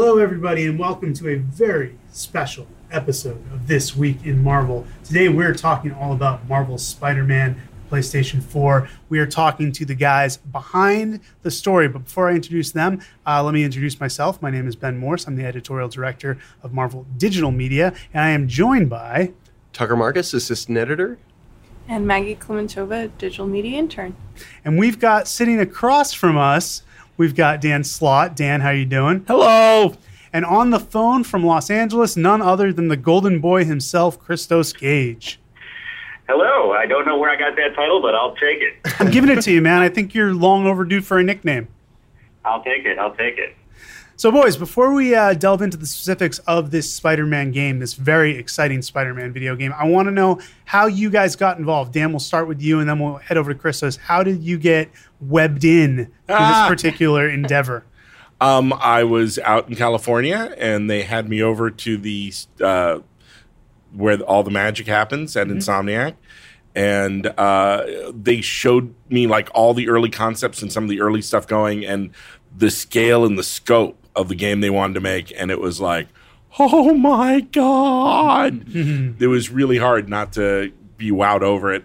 Hello, everybody, and welcome to a very special episode of This Week in Marvel. Today, we're talking all about Marvel's Spider Man PlayStation 4. We are talking to the guys behind the story. But before I introduce them, uh, let me introduce myself. My name is Ben Morse. I'm the editorial director of Marvel Digital Media, and I am joined by Tucker Marcus, assistant editor. And Maggie Klemenchova, digital media intern. And we've got sitting across from us, we've got Dan Slott. Dan, how you doing? Hello. And on the phone from Los Angeles, none other than the golden boy himself, Christos Gage. Hello. I don't know where I got that title, but I'll take it. I'm giving it to you, man. I think you're long overdue for a nickname. I'll take it. I'll take it. So, boys, before we uh, delve into the specifics of this Spider Man game, this very exciting Spider Man video game, I want to know how you guys got involved. Dan, we'll start with you and then we'll head over to Christos. How did you get webbed in to Ah. this particular endeavor? Um, I was out in California, and they had me over to the uh, where all the magic happens at Insomniac, and uh, they showed me like all the early concepts and some of the early stuff going, and the scale and the scope of the game they wanted to make, and it was like, oh my god! it was really hard not to be wowed over it.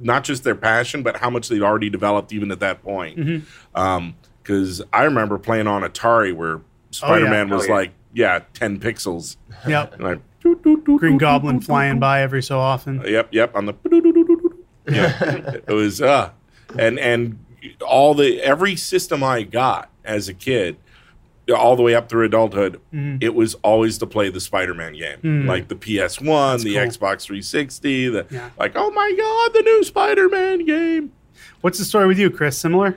Not just their passion, but how much they'd already developed even at that point. Mm-hmm. Um, because I remember playing on Atari where oh, Spider Man Oh, was yeah. like, yeah, 10 pixels. Yep. And like, doot, doot, doot, Green Goblin flying by every so often. doot. Yep, yep. On the. Yeah. it was, uh, and, and all the, every system I got as a kid, all the way up through adulthood, it was always to play the Spider-Man game, like the PS1, the cool. Xbox 360, the Yeah. like. Oh my God, the new Spider-Man game! What's the story with you, Chris? Similar?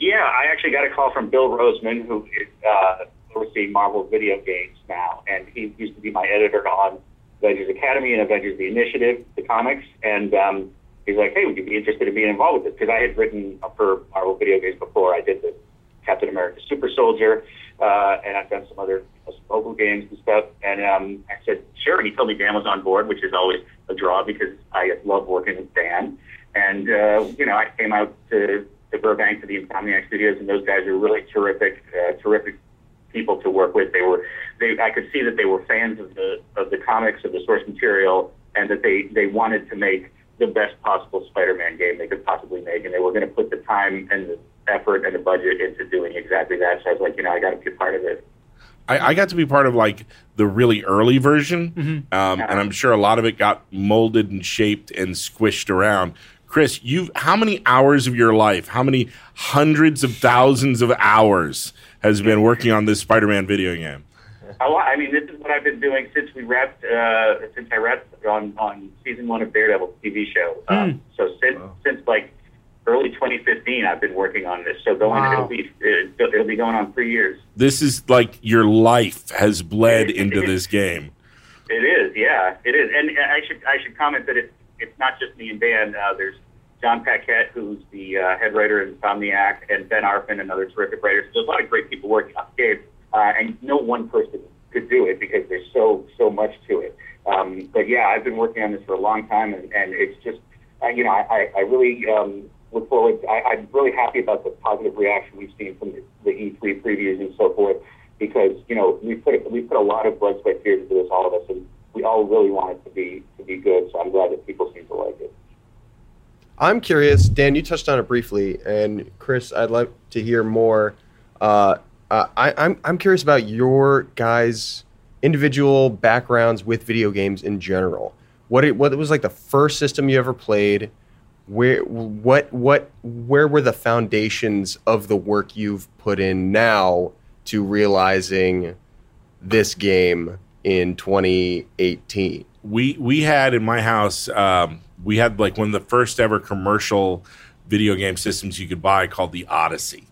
Yeah, I actually got a call from Bill Roseman, who is uh, overseeing Marvel video games now, and he used to be my editor on Avengers Academy and Avengers: The Initiative, the comics, and um, he's like, "Hey, would you be interested in being involved with this?" Because I had written for Marvel video games before. I did the Captain America Super Soldier, uh, and I've done some other mobile games and stuff. And um, I said, "Sure." And he told me Dan was on board, which is always a draw because I love working with Dan. And uh, you know, I came out to, to Burbank to the Insomniac Studios, and those guys are really terrific, uh, terrific people to work with. They were, they, I could see that they were fans of the of the comics, of the source material, and that they they wanted to make the best possible Spider-Man game they could possibly make, and they were going to put the time and the effort and the budget into doing exactly that. So I was like, you know, I got to be a part of it. I, I got to be part of like the really early version, um, and I'm sure a lot of it got molded and shaped and squished around. Chris, you've how many hours of your life, how many hundreds of thousands of hours has been working on this Spider-Man video game? A lot. I mean, this is what I've been doing since we wrapped, uh, since I wrapped on, on season one of Daredevil TV show. Um, so since since like early 2015, I've been working on this. So going, Wow. it'll be it'll, be going on three years. This is like your life has bled into this game. It is, yeah, it is. And I should I should comment that it's it's not just me and Dan. Uh, there's Jon Paquette, who's the uh, head writer in Insomniac, and Ben Arfin, another terrific writer. So there's a lot of great people working on the game, uh, and no one person could do it because there's so so much to it. Um, but yeah, I've been working on this for a long time, and, and it's just uh, you know I, I, I really um, look forward. I, I'm really happy about the positive reaction we've seen from the, the E3 previews and so forth because you know we put we put a lot of blood, sweat, tears into this, all of us, and we all really want it to be to be good. So I'm glad that people seem to like it. I'm curious, Dan. You touched on it briefly, and Chris, I'd like to hear more. Uh, I, I'm I'm curious about your guys' individual backgrounds with video games in general. What it, what was like the first system you ever played? Where what what where were the foundations of the work you've put in now to realizing this game in 2018? we we had in my house um, we had like one of the first ever commercial video game systems you could buy called the Odyssey,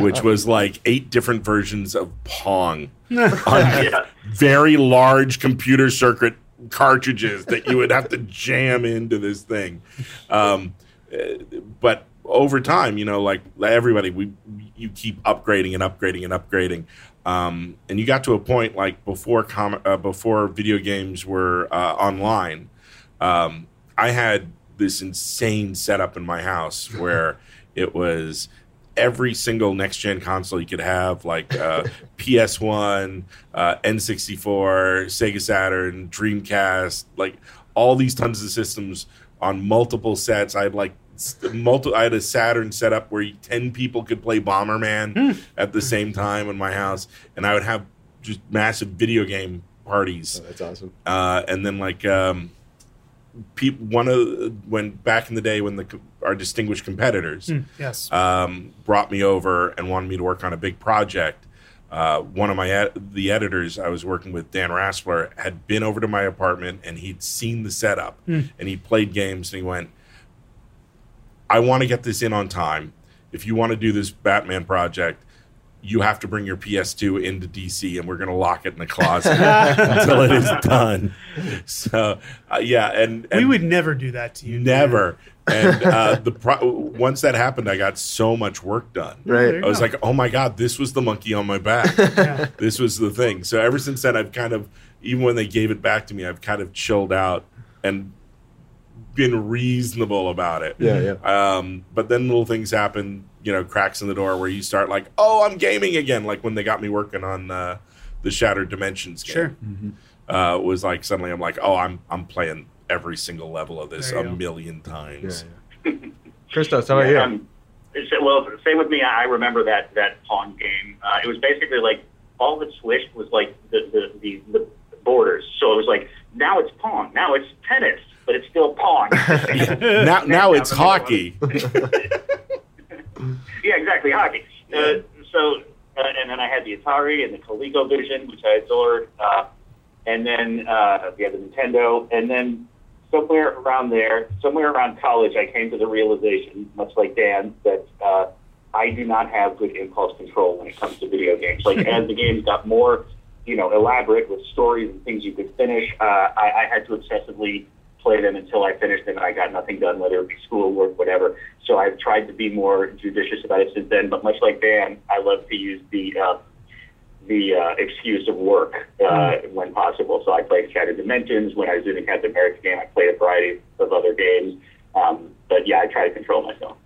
which was like eight different versions of Pong. On very large computer circuit cartridges that you would have to jam into this thing. Um, but over time, you know, like everybody, we you keep upgrading and upgrading and upgrading. Um, and you got to a point like before com- uh, before video games were uh, online. Um, I had this insane setup in my house where it was every single next gen console you could have, like uh, PS1, uh, N64, Sega Saturn, Dreamcast, like all these tons of systems on multiple sets. I had like multi- I had a Saturn set up where 10 people could play Bomberman at the same time in my house, and I would have just massive video game parties Oh, that's awesome. uh, and then like um, peop one of when back in the day when the our distinguished competitors Yes. um, brought me over and wanted me to work on a big project. Uh, one of my ed- the editors I was working with, Dan Raspler, had been over to my apartment and he'd seen the setup and he played games and he went, "I want to get this in on time. If you want to do this Batman project." You have to bring your PS2 into DC, and we're going to lock it in the closet until it is done. So, uh, yeah, and, and we would never do that to you. Never. And uh, the pro- once that happened, I got so much work done. Right. I was go. like, oh my god, this was the monkey on my back. Yeah. this was the thing. So ever since then, I've kind of, even when they gave it back to me, I've kind of chilled out and been reasonable about it. Yeah, yeah. Um, but then little things happen, you know, cracks in the door where you start like, oh, I'm gaming again. Like when they got me working on uh, the Shattered Dimensions game Sure. uh, was like suddenly I'm like, oh, I'm I'm playing every single level of this a go. million times. yeah. Christos, how about you? Um, well, same with me. I remember that that Pong game. Uh, it was basically like all that switched was like the, the the the borders. So it was like now it's Pong, now it's tennis, but it's still Pong. now now it's hockey. yeah, exactly, hockey. Uh, so, uh, and then I had the Atari and the ColecoVision, which I adored, uh, and then uh, had the Nintendo, and then somewhere around there, somewhere around college, I came to the realization, much like Dan, that uh, I do not have good impulse control when it comes to video games. Like as the games got more, you know, elaborate with stories and things you could finish, uh, I, I had to obsessively play them until I finished them and I got nothing done, whether it be schoolwork, whatever. So I've tried to be more judicious about it since then. But much like Dan, I love to use the uh, the uh, excuse of work uh, when possible. So I played Shattered Dimensions. When I was doing the Captain America game, I played a variety of other games. Um, but yeah, I try to control myself.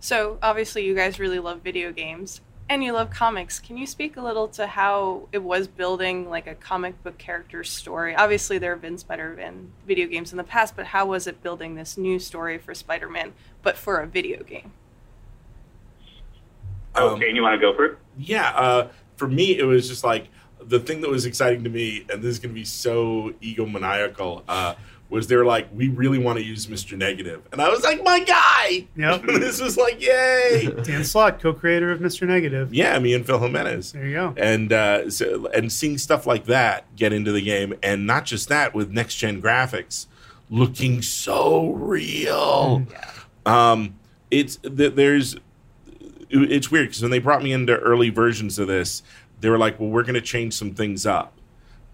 So obviously, you guys really love video games and you love comics. Can you speak a little to how it was building like a comic book character story? Obviously, there have been Spider-Man video games in the past, but how was it building this new story for Spider-Man, but for a video game? Um, okay, and you want to go for it? yeah, uh, for me, it was just like the thing that was exciting to me, and this is going to be so egomaniacal, uh, was they're like, we really want to use Mr. Negative. And I was like, my guy! Yep. this was like, yay! Dan Slott, co-creator of Mr. Negative. yeah, me and Phil Jimenez. There you go. and uh, so, and seeing stuff like that get into the game, and not just that with next gen graphics looking so real. Yeah. Um, it's th- there's it's weird because when they brought me into early versions of this, they were like, "Well, we're going to change some things up."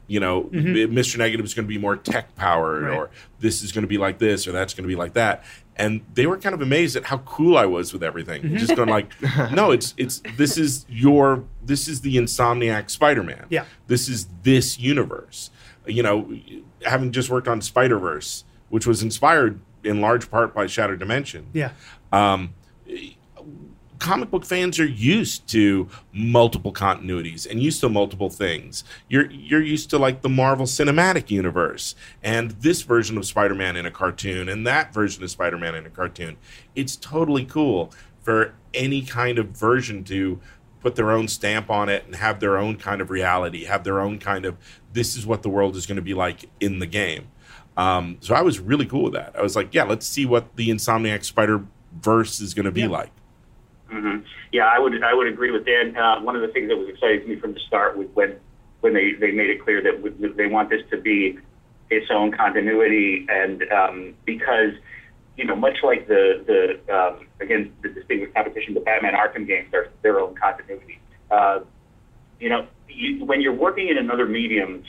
You know, Mr. Negative is going to be more tech powered, Right. or this is going to be like this, or that's going to be like that. And they were kind of amazed at how cool I was with everything. Just going like, no, it's it's this is your this is the Insomniac Spider-Man. Yeah. this is this universe. You know, having just worked on Spider Verse, which was inspired in large part by Shattered Dimension Yeah. um, comic book fans are used to multiple continuities and used to multiple things. You're you're used to like the Marvel Cinematic Universe and this version of Spider-Man in a cartoon and that version of Spider-Man in a cartoon. It's totally cool for any kind of version to put their own stamp on it and have their own kind of reality, have their own kind of this is what the world is going to be like in the game. Um, so I was really cool with that. I was like, yeah, let's see what the Insomniac Spider Verse is going to be Yeah. like. Hmm Yeah, I would I would agree with Dan. Uh, one of the things that was exciting to me from the start was when when they, they made it clear that they want this to be its own continuity, and um, because you know, much like the the um, again the distinguished competition, the Batman Arkham games are their own continuity. Uh, you know, you, when you're working in another medium,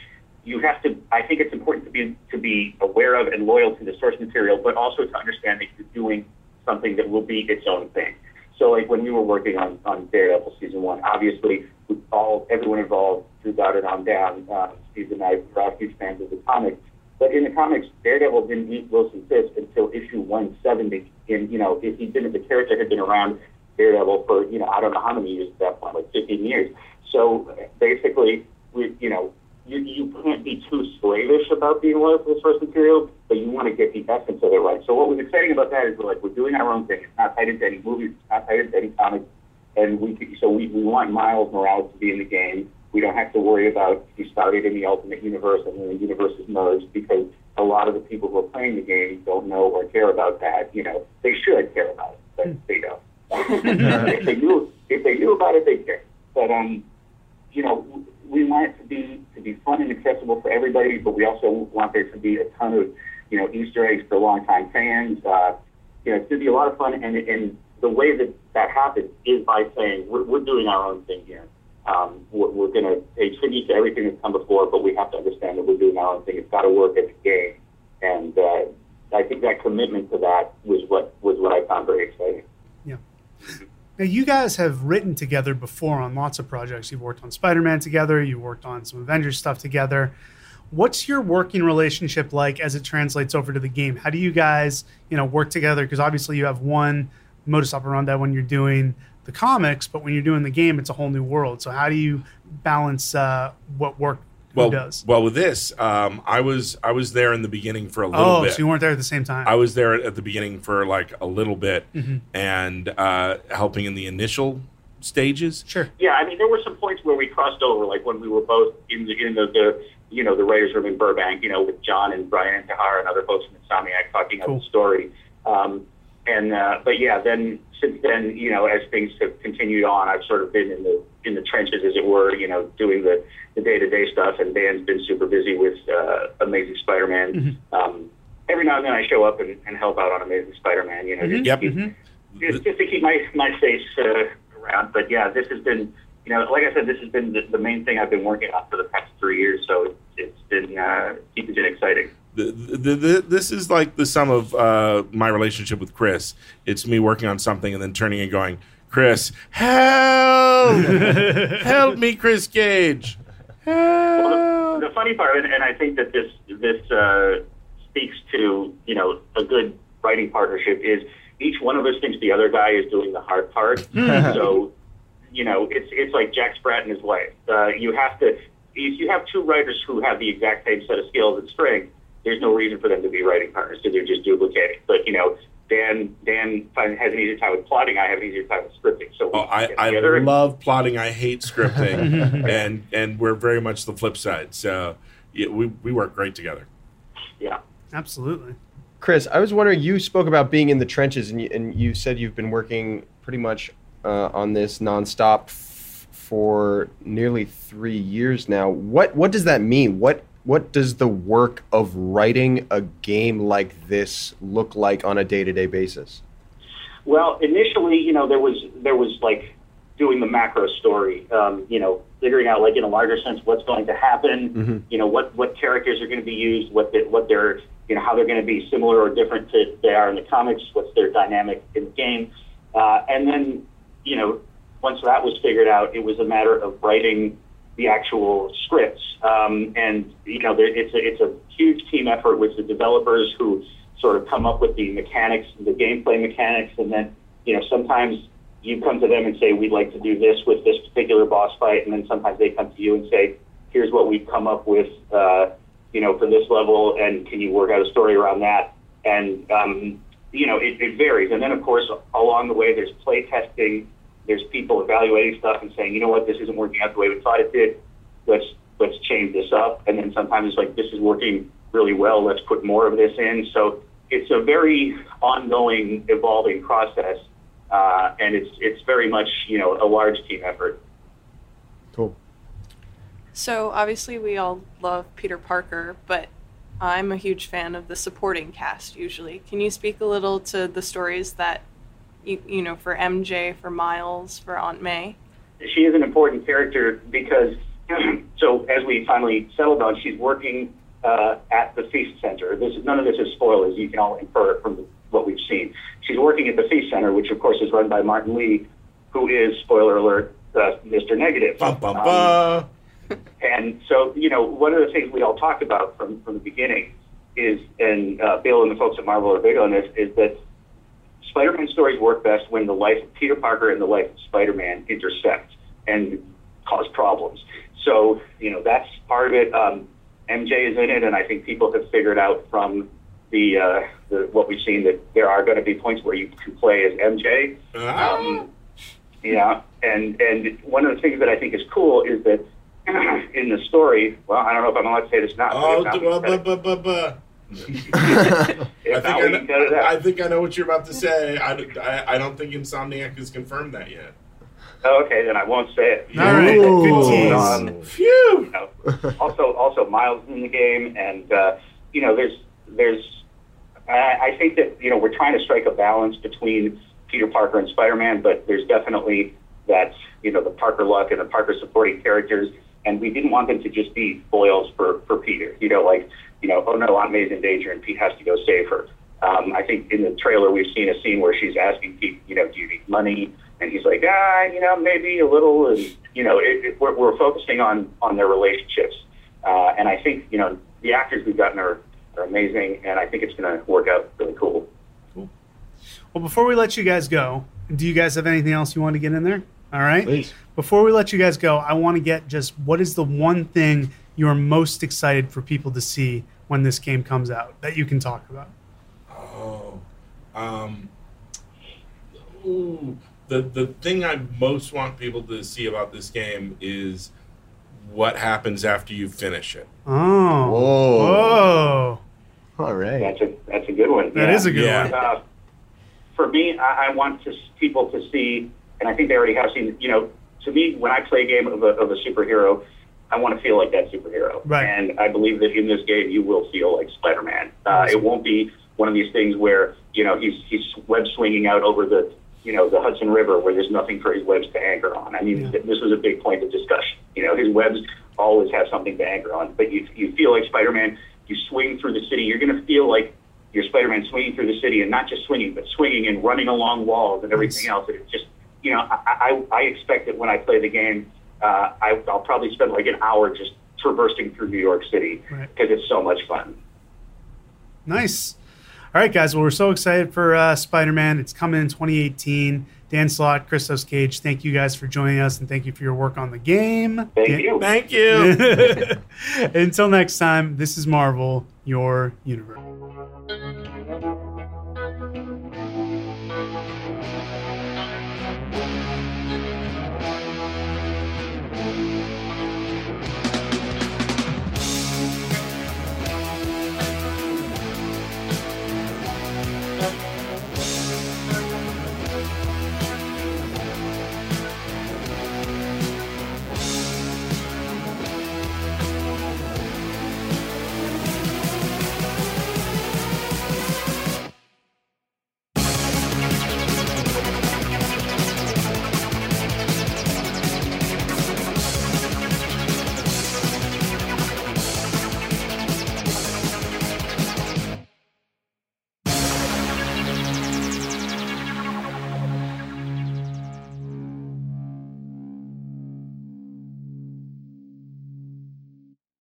you have to. I think it's important to be to be aware of and loyal to the source material, but also to understand that you're doing something that will be its own thing. So, like when we were working on on Daredevil season one, obviously all everyone involved, Drew Goddard on down, uh, Steve and I were all huge fans of the comics. But in the comics, Daredevil didn't meet Wilson Fisk until issue 170. And, you know, if he'd been, the character had been around Daredevil for, you know, I don't know how many years at that point, like 15 years. So basically, we, you know, you, you can't be too slavish about being loyal to the source material, but you want to get the essence of it right. So what was exciting about that is we're like, we're doing our own thing. It's not tied into any movies, it's not tied into any comics. And we could, so we, we want Miles Morales to be in the game. We don't have to worry about he started in the Ultimate Universe and then the universe is merged because a lot of the people who are playing the game don't know or care about that. You know, they should care about it, but they don't. if they knew, if they knew about it, they care. But um, you know, we want it to be to be fun and but we also want there to be a ton of you know Easter eggs for longtime fans. Uh, you know, it's going to be a lot of fun, and and the way that that happens is by saying we're, we're doing our own thing here. Um, we're, we're going to pay tribute to everything that's come before, but we have to understand that we're doing our own thing. It's got to work as a game, and uh, I think that commitment to that was what was what I found very exciting. Yeah. Now, you guys have written together before on lots of projects. You've worked on Spider Man together, you worked on some Avengers stuff together. What's your working relationship like as it translates over to the game? How do you guys, you know, work together? Because obviously you have one modus operandi when you're doing the comics, but when you're doing the game, it's a whole new world. So how do you balance uh, what work who well, does? well, with this, um, I was I was there in the beginning for a little Oh, bit. so you weren't there at the same time. I was there at the beginning for like a little bit Mm-hmm. and uh, helping in the initial stages. sure. Yeah, I mean, there were some points where we crossed over, like when we were both in the in the, the you know the writers' room in Burbank, you know, with John and Bryan Intihar and other folks from Insomniac talking Cool. out the story. Um, and uh, but yeah, then since then, you know, as things have continued on, I've sort of been in the in the trenches, as it were, you know, doing the the day to day stuff. And Dan's been super busy with uh, Amazing Spider-Man. Um, every now and then, I show up and, and help out on Amazing Spider-Man. You know, just to Yep. keep- just, just to keep my my face uh, around. But yeah, this has been, you know, like I said, this has been the, the main thing I've been working on for the past three years. So it's, it's been uh, keeping it exciting. The, the, the, this is like the sum of uh, my relationship with Chris. It's me working on something and then turning and going, Chris, help! help me, Chris Gage! Well, the, the funny part, and, and I think that this this uh, speaks to you know a good writing partnership is each one of us thinks the other guy is doing the hard part. so you know it's it's like Jack Sprat and his wife. Uh, you have to if you have two writers who have the exact same set of skills and strengths, there's no reason for them to be writing partners because they're just duplicating. But you know. Dan Dan has an easier time with plotting. I have an easier time with scripting. So Oh, I, I and- love plotting. I hate scripting, and and we're very much the flip side. So yeah, we we work great together. yeah. Absolutely. Chris, I was wondering, you spoke about being in the trenches, and you, and you said you've been working pretty much uh, on this nonstop f- for nearly three years now. What what does that mean? What what does the work of writing a game like this look like on a day to day basis? Well, initially, you know, there was there was like doing the macro story, um, you know, figuring out like in a larger sense what's going to happen, you know, what what characters are going to be used, what the, what they're you know how they're going to be similar or different to they are in the comics, what's their dynamic in the game, uh, and then you know once that was figured out, it was a matter of writing the actual scripts, um, and you know there, it's a it's a huge team effort with the developers who sort of come up with the mechanics, the gameplay mechanics, and then you know sometimes you come to them and say we'd like to do this with this particular boss fight, and then sometimes they come to you and say here's what we've come up with, uh, you know, for this level, and can you work out a story around that? And um, you know it, it varies, and then of course along the way there's play testing, there's people evaluating stuff and saying you know what? This isn't working out the way we thought it did, let's let's change this up, and then sometimes it's like this is working really well, let's put more of this in. So it's a very ongoing, evolving process, uh, and it's it's very much you know a large team effort. Cool. So obviously we all love Peter Parker, but I'm a huge fan of the supporting cast usually. Can you speak a little to the stories that you, you know for MJ, for Miles, for Aunt May? She is an important character because so as we finally settled on, she's working uh, at the Feast Center. This is none of this is spoilers. You can all infer from what we've seen. She's working at the Feast Center, which of course is run by Martin Lee, who is spoiler alert, uh, Mr. Negative. Um. And so, you know, one of the things we all talked about from, from the beginning is and uh, Bill and the folks at Marvel are big on this, is that Spider-Man stories work best when the life of Peter Parker and the life of Spider-Man intersect and cause problems. So, you know, that's part of it. Um, MJ is in it, and I think people have figured out from the, uh, the what we've seen that there are going to be points where you can play as MJ. Ah. Um, yeah, and and one of the things that I think is cool is that in the story, well, I don't know if I'm allowed to say this now. Oh, but not, I think I, we can cut it know, I out. think I know what you're about to say. I, I, I don't think Insomniac has confirmed that yet. Oh, okay, then I won't say it. All right, good tease. Um, Phew! you know, also also Miles in the game, and uh, you know, there's there's I, think that you know we're trying to strike a balance between Peter Parker and Spider-Man, but there's definitely that you know the Parker luck and the Parker supporting characters, and we didn't want them to just be foils for for Peter. You know, like you know, oh no, Aunt May's in danger, and Pete has to go save her. Um, I think in the trailer we've seen a scene where she's asking Pete, you know, do you need money? And he's like, ah, you know, maybe a little. And you know, it, it, we're, we're focusing on on their relationships, uh, and I think you know the actors we've gotten are, are amazing, and I think it's going to work out really cool. Cool. Well, before we let you guys go, do you guys have anything else you want to get in there? All right. Please. Before we let you guys go, I want to get just what is the one thing you are most excited for people to see when this game comes out that you can talk about? Oh, um, ooh, the the thing I most want people to see about this game is what happens after you finish it. Oh. Whoa. Whoa. All right. That's a that's a good one. That is a good Yeah. one. Uh, for me, I, I want to, people to see, and I think they already have seen. You know, to me, when I play a game of a, of a superhero, I want to feel like that superhero. Right. And I believe that in this game, you will feel like Spider-Man. Uh, it won't be one of these things where you know he's he's web swinging out over the you know the Hudson River where there's nothing for his webs to anchor on. I mean, Yeah. this was a big point of discussion. You know, his webs always have something to anchor on, but you you feel like Spider-Man. You swing through the city. You're going to feel like you're Spider-Man swinging through the city, and not just swinging, but swinging and running along walls and everything else. it's just, you know, I, I, I expect that when I play the game, uh, I, I'll probably spend like an hour just traversing through New York City Right. because it's so much fun. Nice. All right, guys. Well, we're so excited for uh, Spider Man. It's coming in 2018. Dan Slott, Christos Gage, thank you guys for joining us and thank you for your work on the game. Thank Dan- you. Thank you. Until next time, this is Marvel, your universe. Thank you.